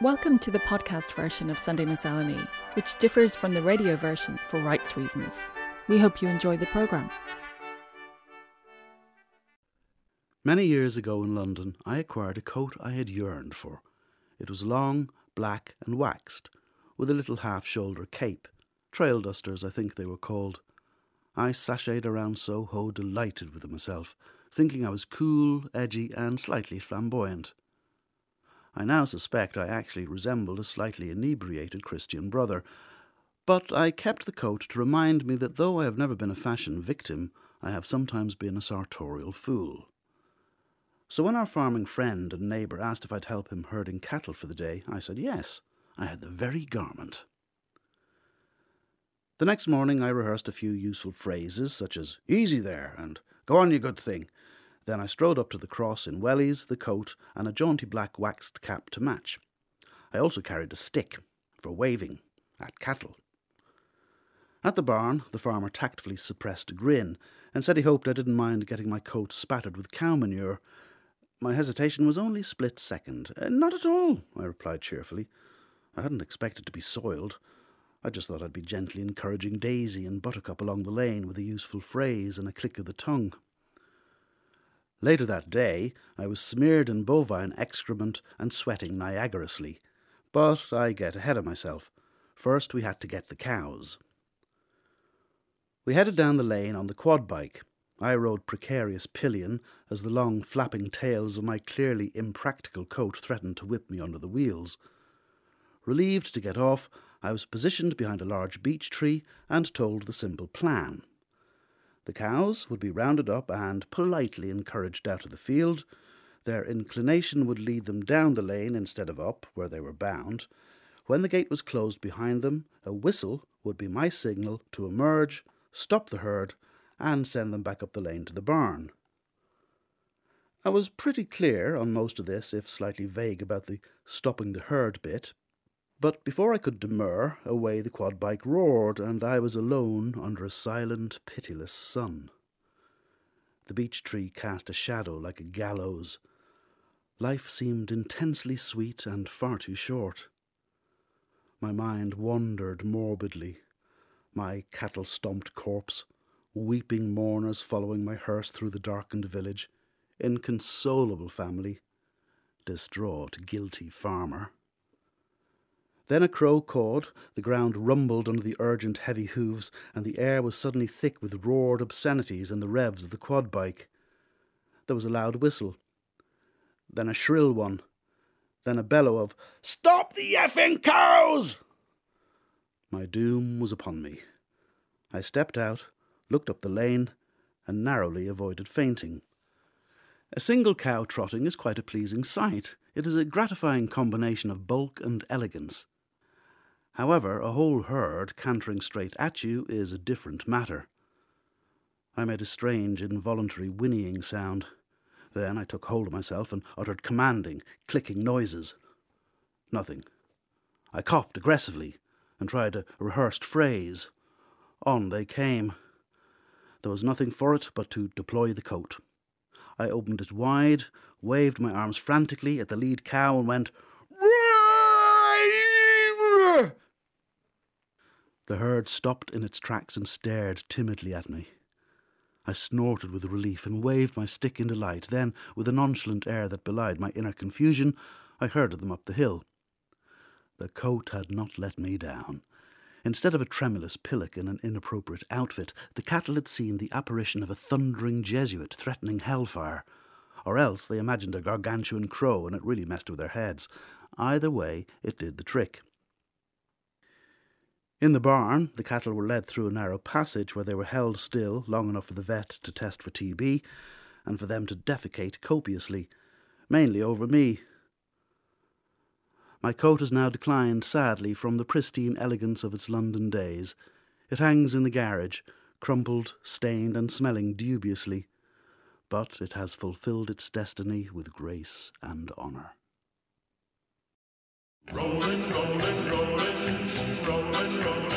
Welcome to the podcast version of Sunday Miscellany, which differs from the radio version for rights reasons. We hope you enjoy the programme. Many years ago in London, I acquired a coat I had yearned for. It was long, black, and waxed, with a little half shoulder cape. Trail dusters, I think they were called. I sashayed around Soho delighted with myself, thinking I was cool, edgy, and slightly flamboyant. I now suspect I actually resembled a slightly inebriated Christian brother, but I kept the coat to remind me that though I have never been a fashion victim, I have sometimes been a sartorial fool. So when our farming friend and neighbour asked if I'd help him herding cattle for the day, I said yes. I had the very garment. The next morning I rehearsed a few useful phrases, such as easy there and go on, you good thing, then I strode up to the cross in wellies, the coat, and a jaunty black waxed cap to match. I also carried a stick for waving at cattle. At the barn, the farmer tactfully suppressed a grin and said he hoped I didn't mind getting my coat spattered with cow manure. My hesitation was only split second. Uh, not at all, I replied cheerfully. I hadn't expected to be soiled. I just thought I'd be gently encouraging Daisy and Buttercup along the lane with a useful phrase and a click of the tongue. Later that day, I was smeared in bovine excrement and sweating Niagarously. But I get ahead of myself. First, we had to get the cows. We headed down the lane on the quad bike. I rode precarious pillion as the long flapping tails of my clearly impractical coat threatened to whip me under the wheels. Relieved to get off, I was positioned behind a large beech tree and told the simple plan. The cows would be rounded up and politely encouraged out of the field. Their inclination would lead them down the lane instead of up, where they were bound. When the gate was closed behind them, a whistle would be my signal to emerge, stop the herd, and send them back up the lane to the barn. I was pretty clear on most of this, if slightly vague about the stopping the herd bit, but before I could demur, away the quad bike roared, and I was alone under a silent, pitiless sun. The beech tree cast a shadow like a gallows. Life seemed intensely sweet and far too short. My mind wandered morbidly, my cattle stomped corpse, weeping mourners following my hearse through the darkened village, inconsolable family, distraught, guilty farmer. Then a crow cawed, the ground rumbled under the urgent heavy hoofs, and the air was suddenly thick with roared obscenities and the revs of the quad bike. There was a loud whistle, then a shrill one, then a bellow of, Stop the effing cows! My doom was upon me. I stepped out, looked up the lane, and narrowly avoided fainting. A single cow trotting is quite a pleasing sight. It is a gratifying combination of bulk and elegance. However, a whole herd cantering straight at you is a different matter. I made a strange, involuntary whinnying sound. Then I took hold of myself and uttered commanding, clicking noises. Nothing. I coughed aggressively and tried a rehearsed phrase. On they came. There was nothing for it but to deploy the coat. I opened it wide, waved my arms frantically at the lead cow, and went, The herd stopped in its tracks and stared timidly at me. I snorted with relief and waved my stick in delight. Then, with a nonchalant air that belied my inner confusion, I herded them up the hill. The coat had not let me down. Instead of a tremulous pillock in an inappropriate outfit, the cattle had seen the apparition of a thundering Jesuit threatening hellfire. Or else they imagined a gargantuan crow and it really messed with their heads. Either way, it did the trick. In the barn, the cattle were led through a narrow passage where they were held still long enough for the vet to test for TB and for them to defecate copiously, mainly over me. My coat has now declined sadly from the pristine elegance of its London days. It hangs in the garage, crumpled, stained, and smelling dubiously, but it has fulfilled its destiny with grace and honour. Rolling, rolling, rolling, rolling, rolling.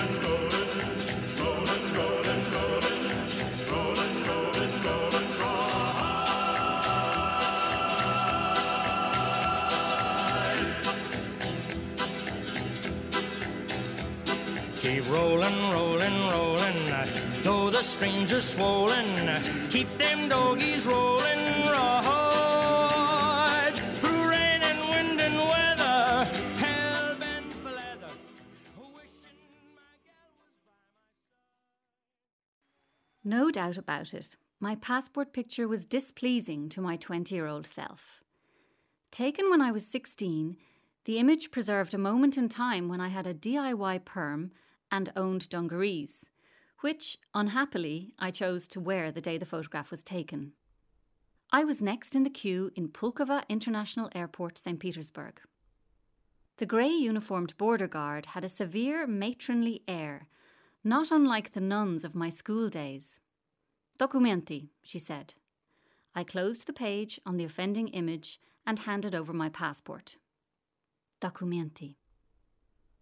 Keep rolling, rolling, rolling, though the streams are swollen. Keep them doggies rolling. No doubt about it, my passport picture was displeasing to my 20 year old self. Taken when I was 16, the image preserved a moment in time when I had a DIY perm and owned dungarees, which, unhappily, I chose to wear the day the photograph was taken. I was next in the queue in Pulkova International Airport, St. Petersburg. The grey uniformed border guard had a severe matronly air, not unlike the nuns of my school days. Documenti, she said. I closed the page on the offending image and handed over my passport. Documenti.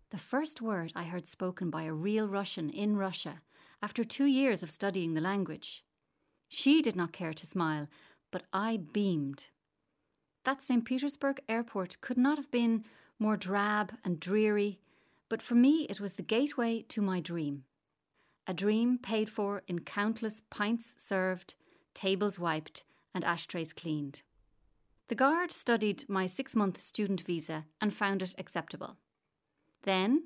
The first word I heard spoken by a real Russian in Russia after two years of studying the language. She did not care to smile, but I beamed. That St. Petersburg airport could not have been more drab and dreary, but for me it was the gateway to my dream. A dream paid for in countless pints served, tables wiped, and ashtrays cleaned. The guard studied my six month student visa and found it acceptable. Then,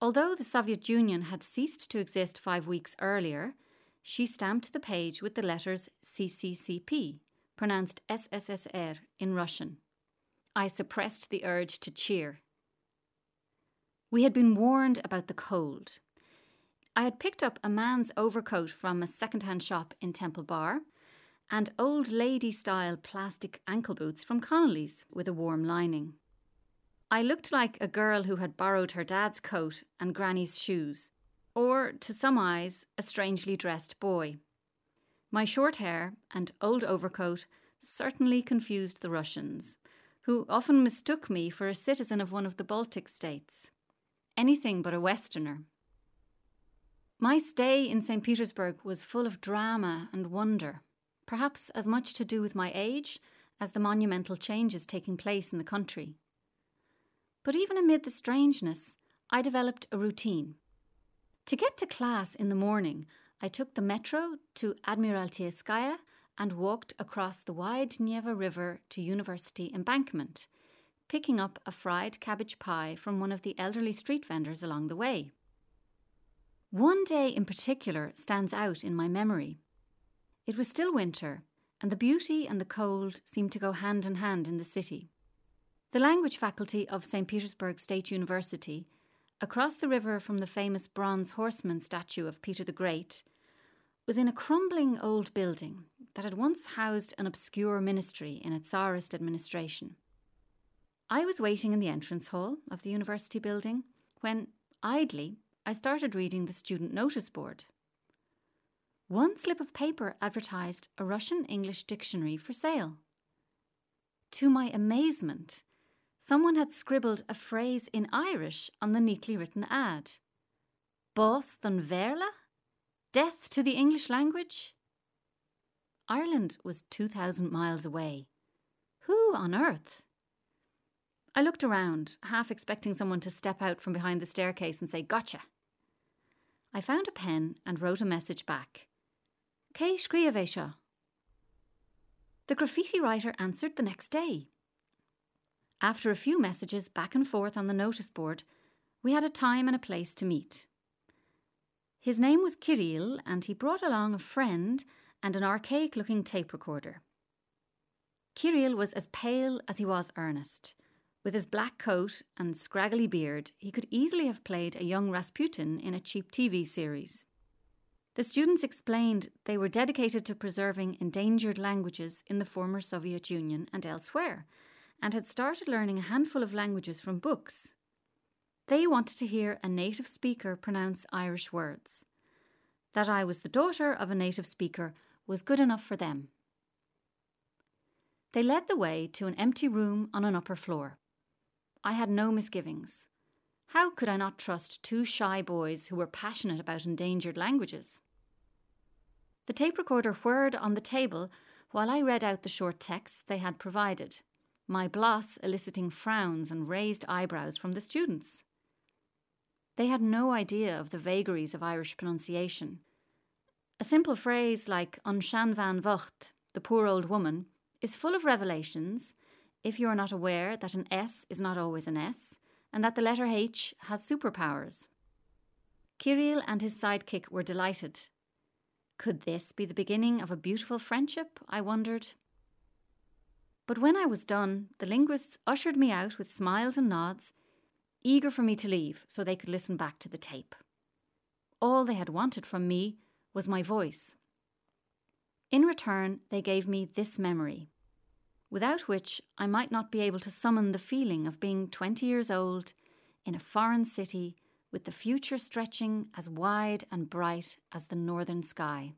although the Soviet Union had ceased to exist five weeks earlier, she stamped the page with the letters CCCP, pronounced SSSR in Russian. I suppressed the urge to cheer. We had been warned about the cold. I had picked up a man's overcoat from a second hand shop in Temple Bar and old lady style plastic ankle boots from Connolly's with a warm lining. I looked like a girl who had borrowed her dad's coat and granny's shoes, or, to some eyes, a strangely dressed boy. My short hair and old overcoat certainly confused the Russians, who often mistook me for a citizen of one of the Baltic states. Anything but a Westerner. My stay in St. Petersburg was full of drama and wonder, perhaps as much to do with my age as the monumental changes taking place in the country. But even amid the strangeness, I developed a routine. To get to class in the morning, I took the metro to Admiralteyskaya and walked across the wide Neva River to University Embankment, picking up a fried cabbage pie from one of the elderly street vendors along the way. One day in particular stands out in my memory. It was still winter, and the beauty and the cold seemed to go hand in hand in the city. The language faculty of St. Petersburg State University, across the river from the famous bronze horseman statue of Peter the Great, was in a crumbling old building that had once housed an obscure ministry in its Tsarist administration. I was waiting in the entrance hall of the university building when, idly, I started reading the student notice board. One slip of paper advertised a Russian English dictionary for sale. To my amazement, someone had scribbled a phrase in Irish on the neatly written ad. Bás don Bhéarla? Death to the English language? Ireland was 2,000 miles away. Who on earth? I looked around, half expecting someone to step out from behind the staircase and say, Gotcha. I found a pen and wrote a message back. Cé scríomh The graffiti writer answered the next day. After a few messages back and forth on the notice board, we had a time and a place to meet. His name was Kirill, and he brought along a friend and an archaic looking tape recorder. Kirill was as pale as he was earnest. With his black coat and scraggly beard, he could easily have played a young Rasputin in a cheap TV series. The students explained they were dedicated to preserving endangered languages in the former Soviet Union and elsewhere, and had started learning a handful of languages from books. They wanted to hear a native speaker pronounce Irish words. That I was the daughter of a native speaker was good enough for them. They led the way to an empty room on an upper floor. I had no misgivings. How could I not trust two shy boys who were passionate about endangered languages? The tape recorder whirred on the table while I read out the short texts they had provided, my bloss eliciting frowns and raised eyebrows from the students. They had no idea of the vagaries of Irish pronunciation. A simple phrase like An Shan Van Vocht, the poor old woman, is full of revelations if you are not aware that an S is not always an S and that the letter H has superpowers. Kirill and his sidekick were delighted. Could this be the beginning of a beautiful friendship? I wondered. But when I was done, the linguists ushered me out with smiles and nods, eager for me to leave so they could listen back to the tape. All they had wanted from me was my voice. In return, they gave me this memory, without which I might not be able to summon the feeling of being 20 years old in a foreign city with the future stretching as wide and bright as the northern sky.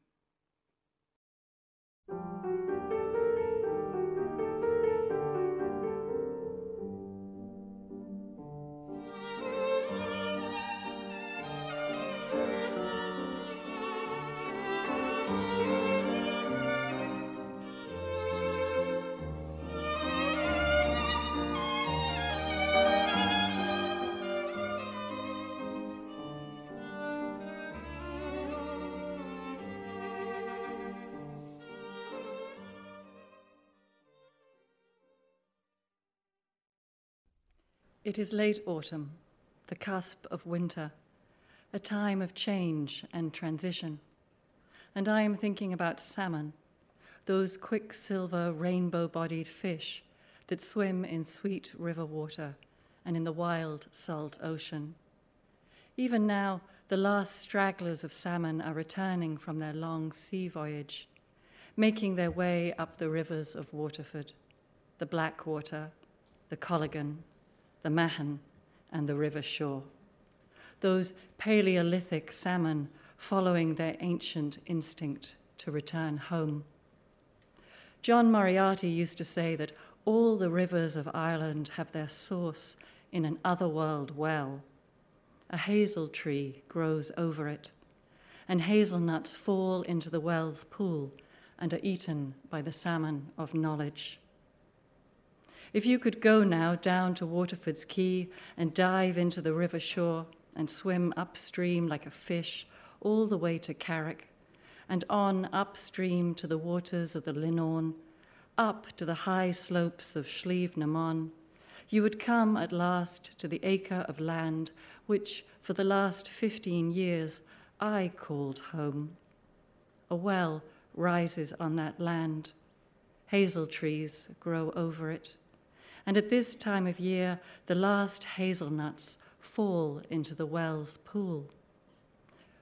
It is late autumn, the cusp of winter, a time of change and transition. And I am thinking about salmon, those quicksilver rainbow bodied fish that swim in sweet river water and in the wild salt ocean. Even now, the last stragglers of salmon are returning from their long sea voyage, making their way up the rivers of Waterford, the Blackwater, the Colligan, the Mahon, and the River Suir. Those Paleolithic salmon following their ancient instinct to return home. John Moriarty used to say that all the rivers of Ireland have their source in an otherworld well. A hazel tree grows over it, and hazelnuts fall into the well's pool and are eaten by the salmon of knowledge. If you could go now down to Waterford's Quay and dive into the River Suir and swim upstream like a fish all the way to Carrick and on upstream to the waters of the Lingaun, up to the high slopes of Slievenamon, you would come at last to the acre of land which, for the last fifteen years, I called home. A well rises on that land. Hazel trees grow over it and at this time of year, the last hazelnuts fall into the well's pool.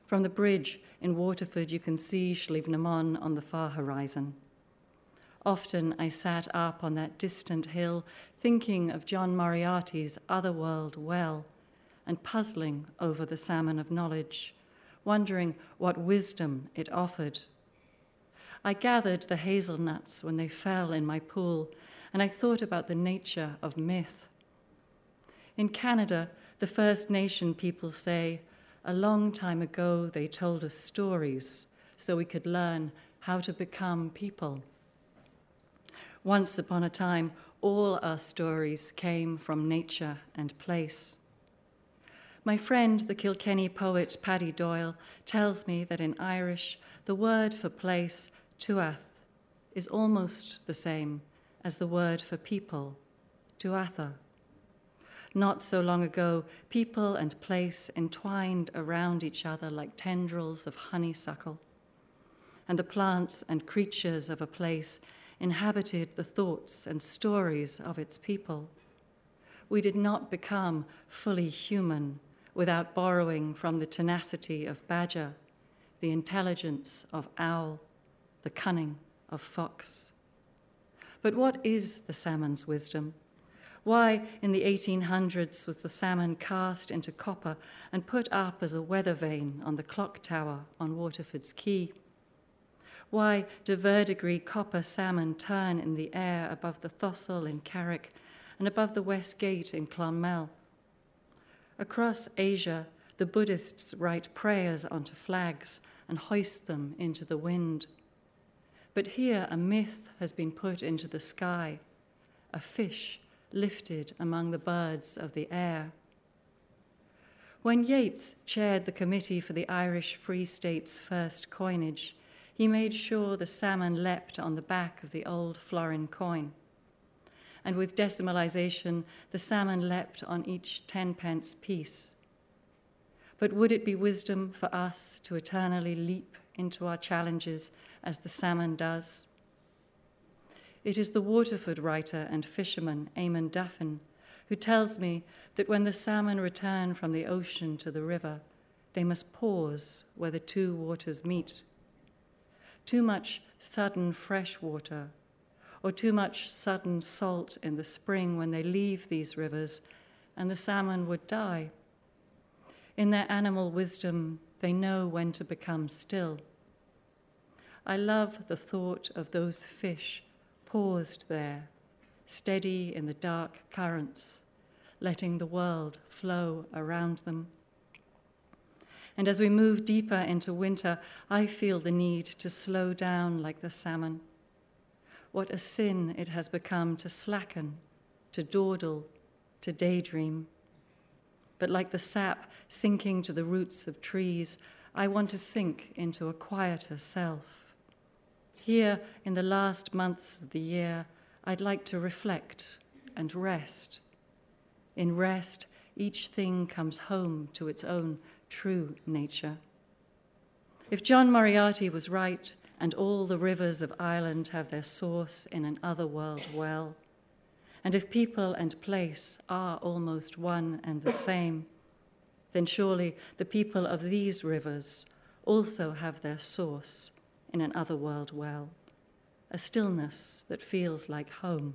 From the bridge in Waterford, you can see Slievenamon on the far horizon. Often I sat up on that distant hill thinking of John Moriarty's otherworld well and puzzling over the salmon of knowledge, wondering what wisdom it offered. I gathered the hazelnuts when they fell in my pool and I thought about the nature of myth. In Canada, the First Nation people say, a long time ago they told us stories so we could learn how to become people. Once upon a time, all our stories came from nature and place. My friend, the Kilkenny poet Paddy Doyle, tells me that in Irish, the word for place, tuath, is almost the same as the word for people, tuatha. Not so long ago, people and place entwined around each other like tendrils of honeysuckle, and the plants and creatures of a place inhabited the thoughts and stories of its people. We did not become fully human without borrowing from the tenacity of badger, the intelligence of owl, the cunning of fox. But what is the salmon's wisdom? Why, in the 1800s, was the salmon cast into copper and put up as a weather vane on the clock tower on Waterford's Quay? Why do verdigris copper salmon turn in the air above the Tholsel in Carrick and above the West Gate in Clonmel? Across Asia, the Buddhists write prayers onto flags and hoist them into the wind. But here a myth has been put into the sky, a fish lifted among the birds of the air. When Yeats chaired the committee for the Irish Free State's first coinage, he made sure the salmon leapt on the back of the old florin coin. And with decimalisation, the salmon leapt on each tenpence piece. But would it be wisdom for us to eternally leap into our challenges as the salmon does? It is the Waterford writer and fisherman Eamon Duffin who tells me that when the salmon return from the ocean to the river, they must pause where the two waters meet. Too much sudden fresh water, or too much sudden salt in the spring when they leave these rivers, and the salmon would die. In their animal wisdom, they know when to become still. I love the thought of those fish paused there, steady in the dark currents, letting the world flow around them. And as we move deeper into winter, I feel the need to slow down like the salmon. What a sin it has become to slacken, to dawdle, to daydream. But like the sap sinking to the roots of trees, I want to sink into a quieter self. Here, in the last months of the year, I'd like to reflect and rest in rest, each thing comes home to its own true nature. If John Moriarty was right, and all the rivers of Ireland have their source in an otherworld well, and if people and place are almost one and the same, then surely the people of these rivers also have their source in an otherworld well, a stillness that feels like home.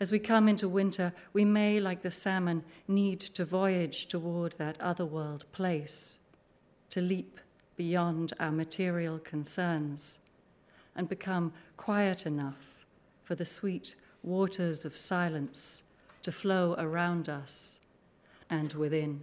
As we come into winter, we may, like the salmon, need to voyage toward that otherworld place, to leap beyond our material concerns and become quiet enough for the sweet waters of silence to flow around us and within.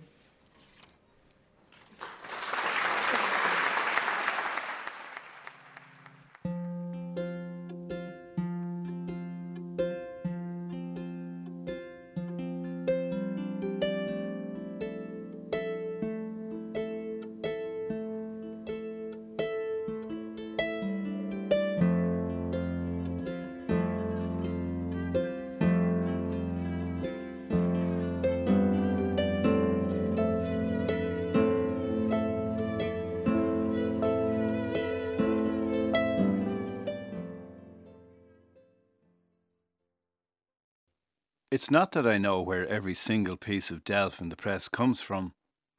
It's not that I know where every single piece of delf in the press comes from,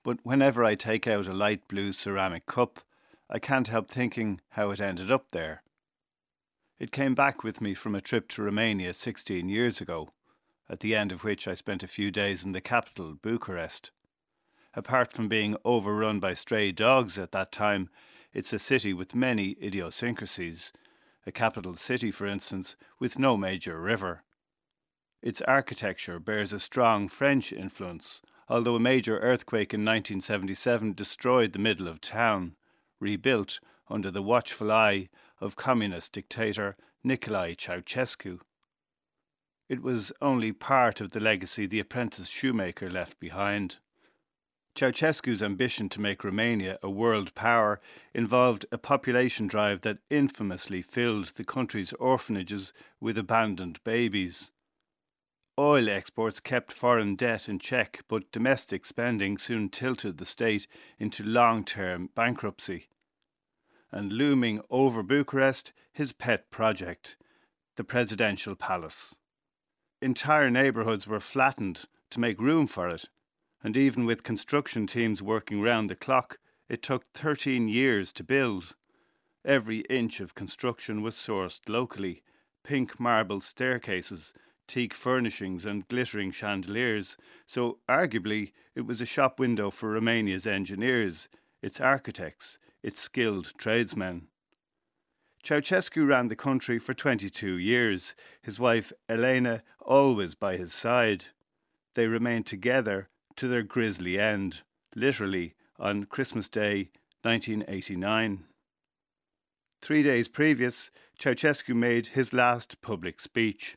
but whenever I take out a light blue ceramic cup, I can't help thinking how it ended up there. It came back with me from a trip to Romania 16 years ago, at the end of which I spent a few days in the capital, Bucharest. Apart from being overrun by stray dogs at that time, it's a city with many idiosyncrasies. A capital city, for instance, with no major river. Its architecture bears a strong French influence, although a major earthquake in 1977 destroyed the middle of town, rebuilt under the watchful eye of communist dictator Nicolae Ceausescu. It was only part of the legacy the apprentice shoemaker left behind. Ceausescu's ambition to make Romania a world power involved a population drive that infamously filled the country's orphanages with abandoned babies. Oil exports kept foreign debt in check, but domestic spending soon tilted the state into long term bankruptcy. And looming over Bucharest, his pet project, the presidential palace. Entire neighbourhoods were flattened to make room for it, and even with construction teams working round the clock, it took 13 years to build. Every inch of construction was sourced locally pink marble staircases teak furnishings and glittering chandeliers, so arguably it was a shop window for Romania's engineers, its architects, its skilled tradesmen. Ceausescu ran the country for 22 years, his wife Elena always by his side. They remained together to their grisly end, literally on Christmas Day 1989. Three days previous, Ceausescu made his last public speech.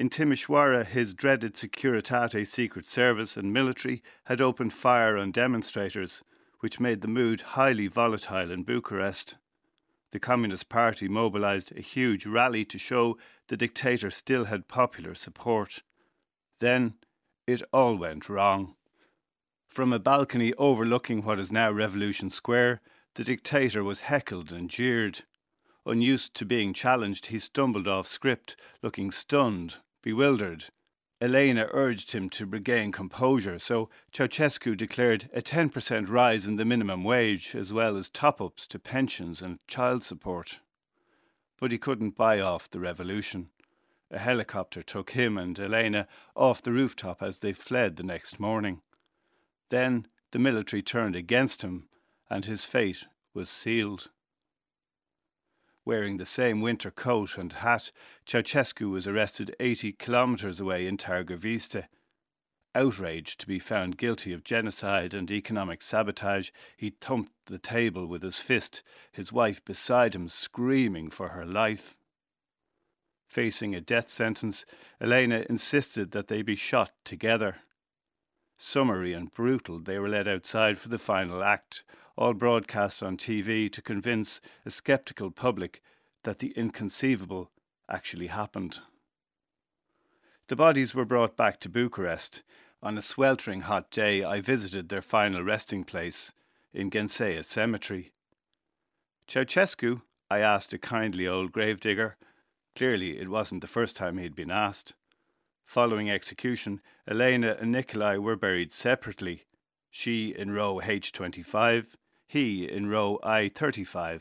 In Timisoara, his dreaded Securitate Secret Service and military had opened fire on demonstrators, which made the mood highly volatile in Bucharest. The Communist Party mobilized a huge rally to show the dictator still had popular support. Then it all went wrong. From a balcony overlooking what is now Revolution Square, the dictator was heckled and jeered. Unused to being challenged, he stumbled off script, looking stunned Bewildered, Elena urged him to regain composure, so Ceausescu declared a 10% rise in the minimum wage, as well as top ups to pensions and child support. But he couldn't buy off the revolution. A helicopter took him and Elena off the rooftop as they fled the next morning. Then the military turned against him, and his fate was sealed. Wearing the same winter coat and hat, Ceausescu was arrested 80 kilometres away in Targoviste. Outraged to be found guilty of genocide and economic sabotage, he thumped the table with his fist, his wife beside him screaming for her life. Facing a death sentence, Elena insisted that they be shot together. Summary and brutal, they were led outside for the final act, all broadcast on TV to convince a sceptical public that the inconceivable actually happened. The bodies were brought back to Bucharest. On a sweltering hot day, I visited their final resting place in Ghencea Cemetery. Ceausescu, I asked a kindly old gravedigger. Clearly, it wasn't the first time he had been asked. Following execution, Elena and Nicolae were buried separately, she in row H25, he in row I35,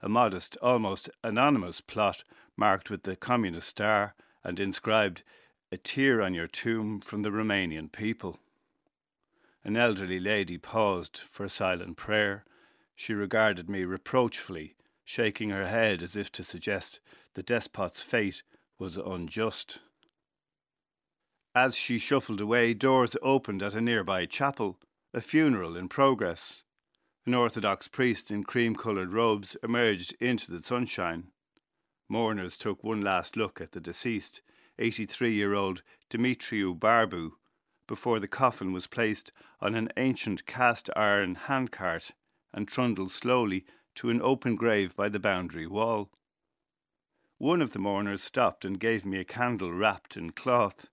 a modest, almost anonymous plot marked with the communist star and inscribed, A tear on your tomb from the Romanian people. An elderly lady paused for a silent prayer. She regarded me reproachfully, shaking her head as if to suggest the despot's fate was unjust. As she shuffled away, doors opened at a nearby chapel, a funeral in progress. An Orthodox priest in cream coloured robes emerged into the sunshine. Mourners took one last look at the deceased, 83 year old Dimitriu Barbu, before the coffin was placed on an ancient cast iron handcart and trundled slowly to an open grave by the boundary wall. One of the mourners stopped and gave me a candle wrapped in cloth.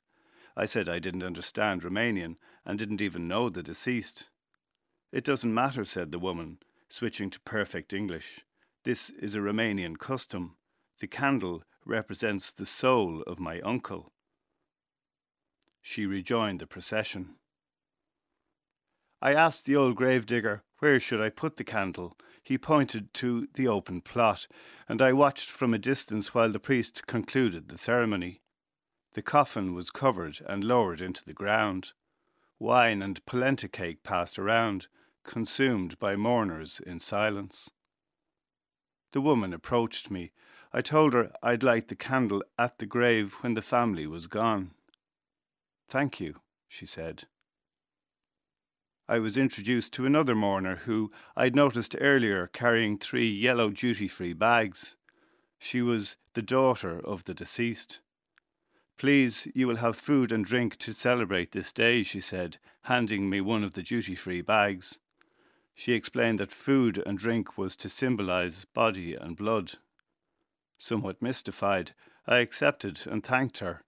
I said I didn't understand Romanian and didn't even know the deceased. It doesn't matter, said the woman, switching to perfect English. This is a Romanian custom. The candle represents the soul of my uncle. She rejoined the procession. I asked the old gravedigger where should I put the candle. He pointed to the open plot, and I watched from a distance while the priest concluded the ceremony. The coffin was covered and lowered into the ground. Wine and polenta cake passed around, consumed by mourners in silence. The woman approached me. I told her I'd light the candle at the grave when the family was gone. Thank you, she said. I was introduced to another mourner who I'd noticed earlier carrying three yellow duty free bags. She was the daughter of the deceased. Please, you will have food and drink to celebrate this day, she said, handing me one of the duty free bags. She explained that food and drink was to symbolize body and blood. Somewhat mystified, I accepted and thanked her.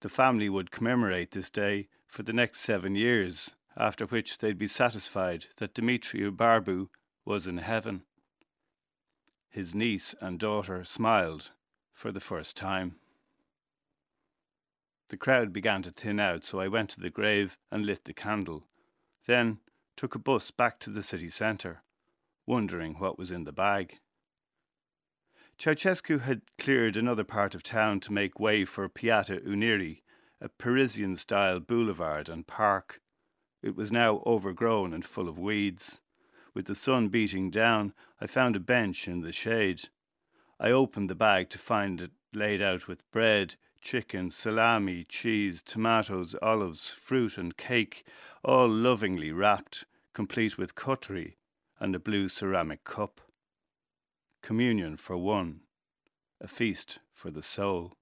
The family would commemorate this day for the next seven years, after which they'd be satisfied that Dimitriu Barbu was in heaven. His niece and daughter smiled for the first time. The crowd began to thin out, so I went to the grave and lit the candle. Then took a bus back to the city centre, wondering what was in the bag. Ceausescu had cleared another part of town to make way for Piazza Unirii, a Parisian style boulevard and park. It was now overgrown and full of weeds. With the sun beating down, I found a bench in the shade. I opened the bag to find it laid out with bread, chicken, salami, cheese, tomatoes, olives, fruit, and cake, all lovingly wrapped, complete with cutlery and a blue ceramic cup. Communion for one, a feast for the soul.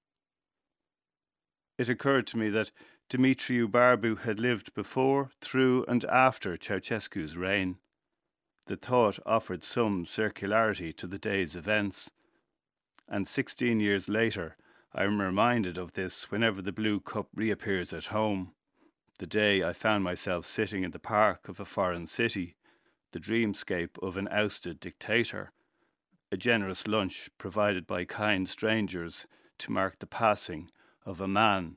it occurred to me that Dimitriu Barbu had lived before, through, and after Ceausescu's reign. The thought offered some circularity to the day's events. And sixteen years later, I am reminded of this whenever the blue cup reappears at home. The day I found myself sitting in the park of a foreign city, the dreamscape of an ousted dictator, a generous lunch provided by kind strangers to mark the passing of a man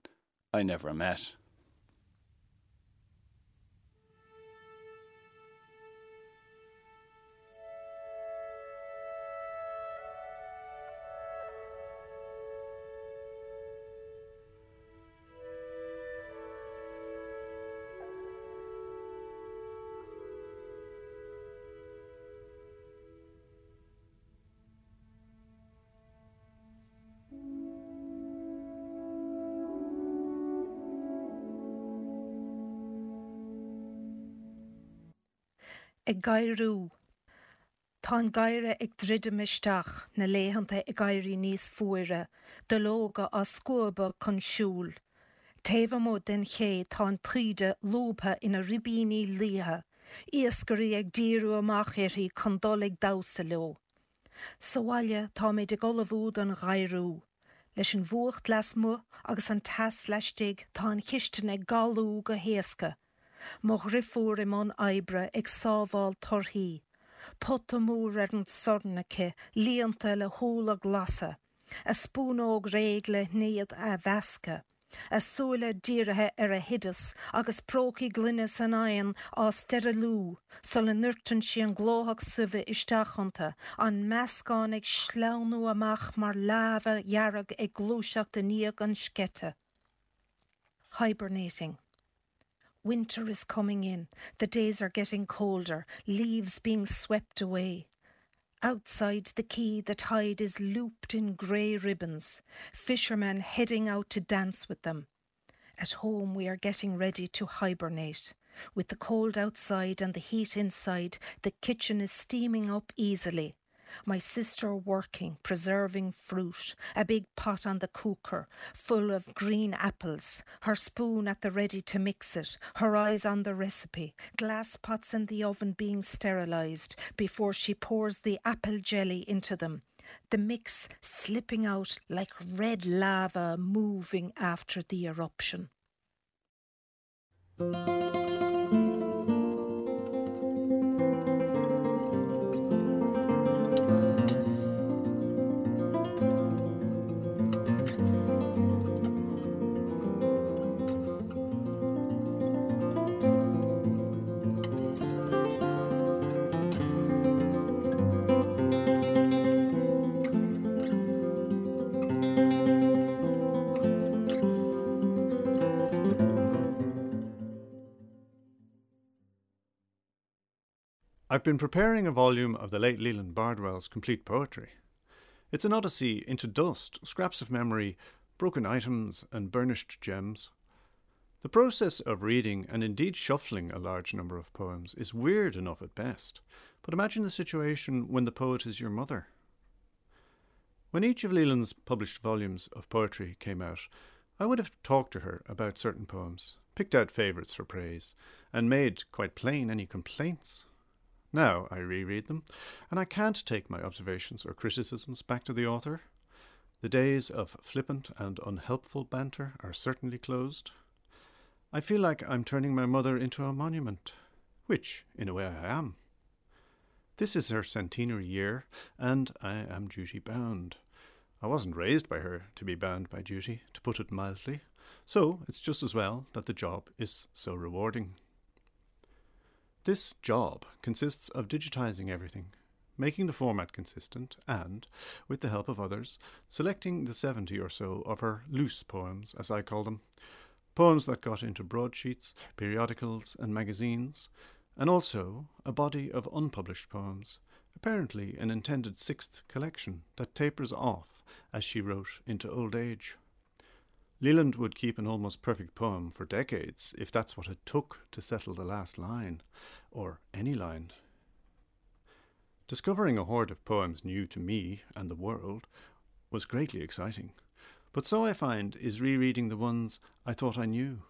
I never met. Ag gaiirú. Tá gaiire ag dride meisteach naléhananta i gaiirí níos fuire, de lóga a scuba chusúl. Téh mó den ché tá tríide lópa ina ribíní líthe, Iasgurí ag díú amachchéirí chundólig dasa leo. Sahaile tá méid de golahúd an gaiirú. leis an bhuacht les mu agus an tas leistigh tá an chiisten ag galú go héasca. Mo rifúr im an ebre ag sáháil torthaí. Pot mór ar an sornacha líanta le hóla glasa, a spúnóg régle néad a bheasca. A súla díirithe ar a hidas agus próci glunne san aon á steire lú, sol an nuirtan si an glóthach suve isteachanta an meascáin ag sleanú amach mar láha jarrag ag glúiseach de níag an skete. Hibernating. Winter is coming in. The days are getting colder, leaves being swept away. Outside the quay, the tide is looped in grey ribbons, fishermen heading out to dance with them. At home, we are getting ready to hibernate. With the cold outside and the heat inside, the kitchen is steaming up easily. My sister working, preserving fruit, a big pot on the cooker, full of green apples, her spoon at the ready to mix it, her eyes on the recipe, glass pots in the oven being sterilised before she pours the apple jelly into them. The mix slipping out like red lava moving after the eruption. Been preparing a volume of the late Leland Bardwell's complete poetry. It's an odyssey into dust, scraps of memory, broken items, and burnished gems. The process of reading and indeed shuffling a large number of poems is weird enough at best, but imagine the situation when the poet is your mother. When each of Leland's published volumes of poetry came out, I would have talked to her about certain poems, picked out favourites for praise, and made quite plain any complaints now I reread them, and I can't take my observations or criticisms back to the author. The days of flippant and unhelpful banter are certainly closed. I feel like I'm turning my mother into a monument, which, in a way, I am. This is her centenary year, and I am duty bound. I wasn't raised by her to be bound by duty, to put it mildly, so it's just as well that the job is so rewarding. This job consists of digitizing everything, making the format consistent, and, with the help of others, selecting the 70 or so of her loose poems, as I call them, poems that got into broadsheets, periodicals, and magazines, and also a body of unpublished poems, apparently an intended sixth collection that tapers off as she wrote into old age. Leland would keep an almost perfect poem for decades if that's what it took to settle the last line, or any line. Discovering a hoard of poems new to me and the world was greatly exciting. but so I find is rereading the ones I thought I knew.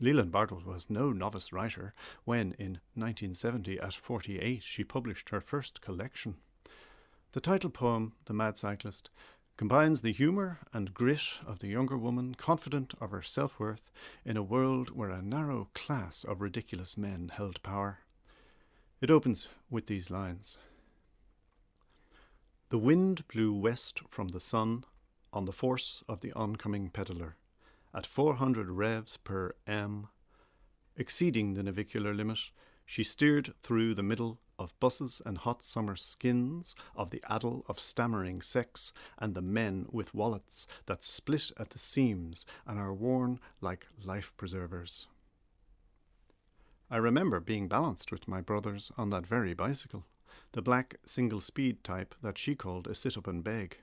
Leland Bardwell was no novice writer when, in 1970, at 48, she published her first collection. The title poem, The Mad Cyclist, combines the humour and grit of the younger woman, confident of her self worth, in a world where a narrow class of ridiculous men held power. It opens with these lines The wind blew west from the sun on the force of the oncoming peddler, at 400 revs per m. Exceeding the navicular limit, she steered through the middle of buses and hot summer skins, of the addle of stammering sex, and the men with wallets that split at the seams and are worn like life preservers. I remember being balanced with my brothers on that very bicycle, the black single speed type that she called a sit up and beg.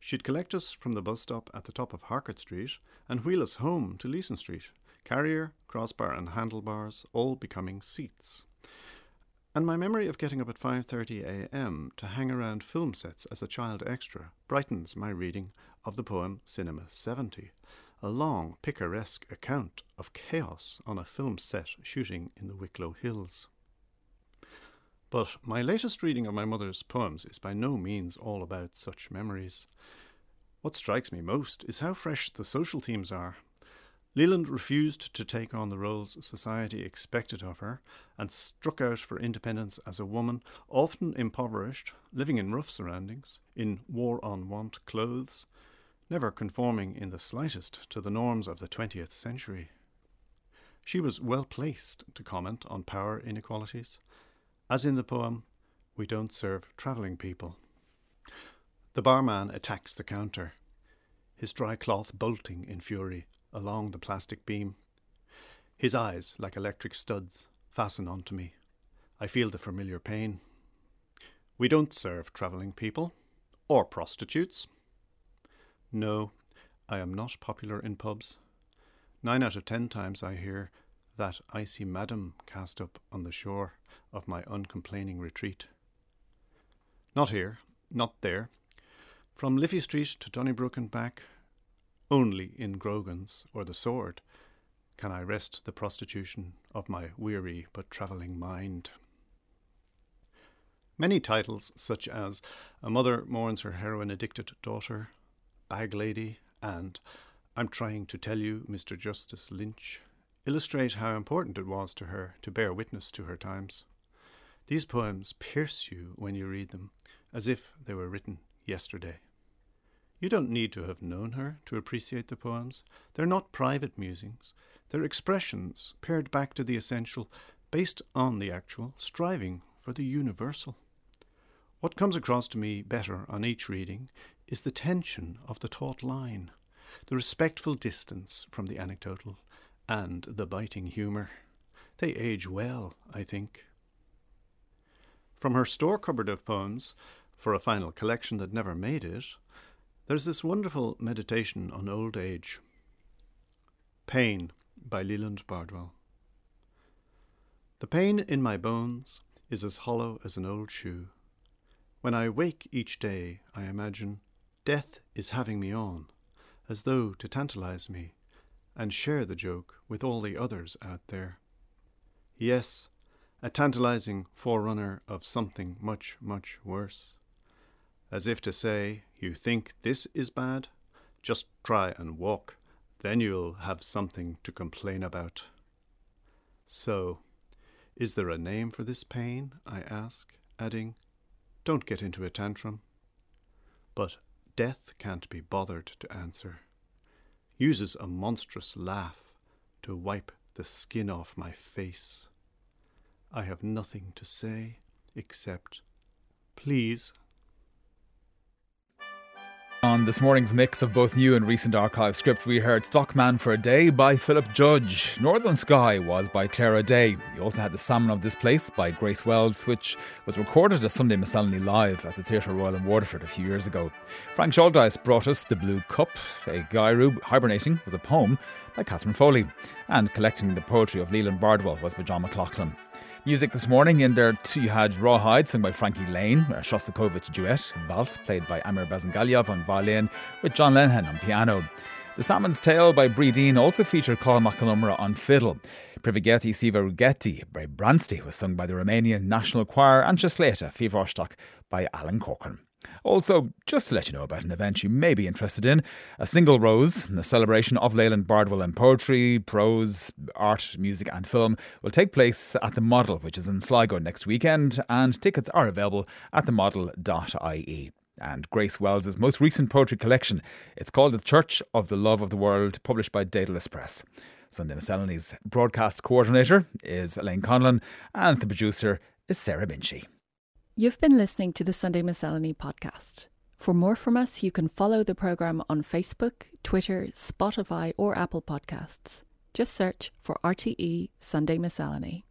She'd collect us from the bus stop at the top of Harcourt Street and wheel us home to Leeson Street, carrier, crossbar, and handlebars all becoming seats. And my memory of getting up at 5:30 a.m. to hang around film sets as a child extra brightens my reading of the poem Cinema 70, a long picaresque account of chaos on a film set shooting in the Wicklow Hills. But my latest reading of my mother's poems is by no means all about such memories. What strikes me most is how fresh the social themes are. Leland refused to take on the roles society expected of her and struck out for independence as a woman, often impoverished, living in rough surroundings, in war on want clothes, never conforming in the slightest to the norms of the 20th century. She was well placed to comment on power inequalities, as in the poem, We Don't Serve Travelling People. The barman attacks the counter, his dry cloth bolting in fury along the plastic beam. His eyes, like electric studs, fasten onto me. I feel the familiar pain. We don't serve travelling people or prostitutes. No, I am not popular in pubs. Nine out of ten times I hear that icy madam cast up on the shore of my uncomplaining retreat. Not here, not there. From Liffey Street to Donnybrook and back, only in Grogan's or the Sword can I rest the prostitution of my weary but travelling mind. Many titles, such as A Mother Mourns Her Heroin Addicted Daughter, Bag Lady, and I'm Trying to Tell You, Mr. Justice Lynch, illustrate how important it was to her to bear witness to her times. These poems pierce you when you read them, as if they were written yesterday. You don't need to have known her to appreciate the poems. They're not private musings, they're expressions pared back to the essential, based on the actual, striving for the universal. What comes across to me better on each reading is the tension of the taut line, the respectful distance from the anecdotal, and the biting humour. They age well, I think. From her store cupboard of poems, for a final collection that never made it, there's this wonderful meditation on old age. Pain by Leland Bardwell. The pain in my bones is as hollow as an old shoe. When I wake each day, I imagine death is having me on, as though to tantalize me, and share the joke with all the others out there. Yes, a tantalizing forerunner of something much, much worse. As if to say, You think this is bad? Just try and walk, then you'll have something to complain about. So, is there a name for this pain? I ask, adding, don't get into a tantrum. But death can't be bothered to answer. Uses a monstrous laugh to wipe the skin off my face. I have nothing to say except, please on this morning's mix of both new and recent archive script, we heard Stockman for a Day by Philip Judge. Northern Sky was by Clara Day. You also had The Salmon of This Place by Grace Wells, which was recorded as Sunday Miscellany live at the Theatre Royal in Waterford a few years ago. Frank Shouldice brought us The Blue Cup. A Gairu Hibernating was a poem by Catherine Foley. And Collecting the Poetry of Leland Bardwell was by John McLaughlin. Music this morning in there you had Rawhide sung by Frankie Laine, a Shostakovich duet, Valse played by Amir Bazangaliev on violin with John Lenehan on piano. The Salmon's Tale by Breedeen also featured Carl McAlumra on fiddle. Privigeti Siva Rugetti by Bransty was sung by the Romanian National Choir and Chesleta Fivorstock by Alan Corcoran. Also, just to let you know about an event you may be interested in, a single rose, the celebration of Leland Bardwell and poetry, prose, art, music, and film, will take place at the Model, which is in Sligo next weekend, and tickets are available at themodel.ie. And Grace Wells's most recent poetry collection. It's called The Church of the Love of the World, published by Dedalus Press. Sunday Miscellany's broadcast coordinator is Elaine Conlon, and the producer is Sarah Binchy. You've been listening to the Sunday Miscellany podcast. For more from us, you can follow the programme on Facebook, Twitter, Spotify, or Apple Podcasts. Just search for RTE Sunday Miscellany.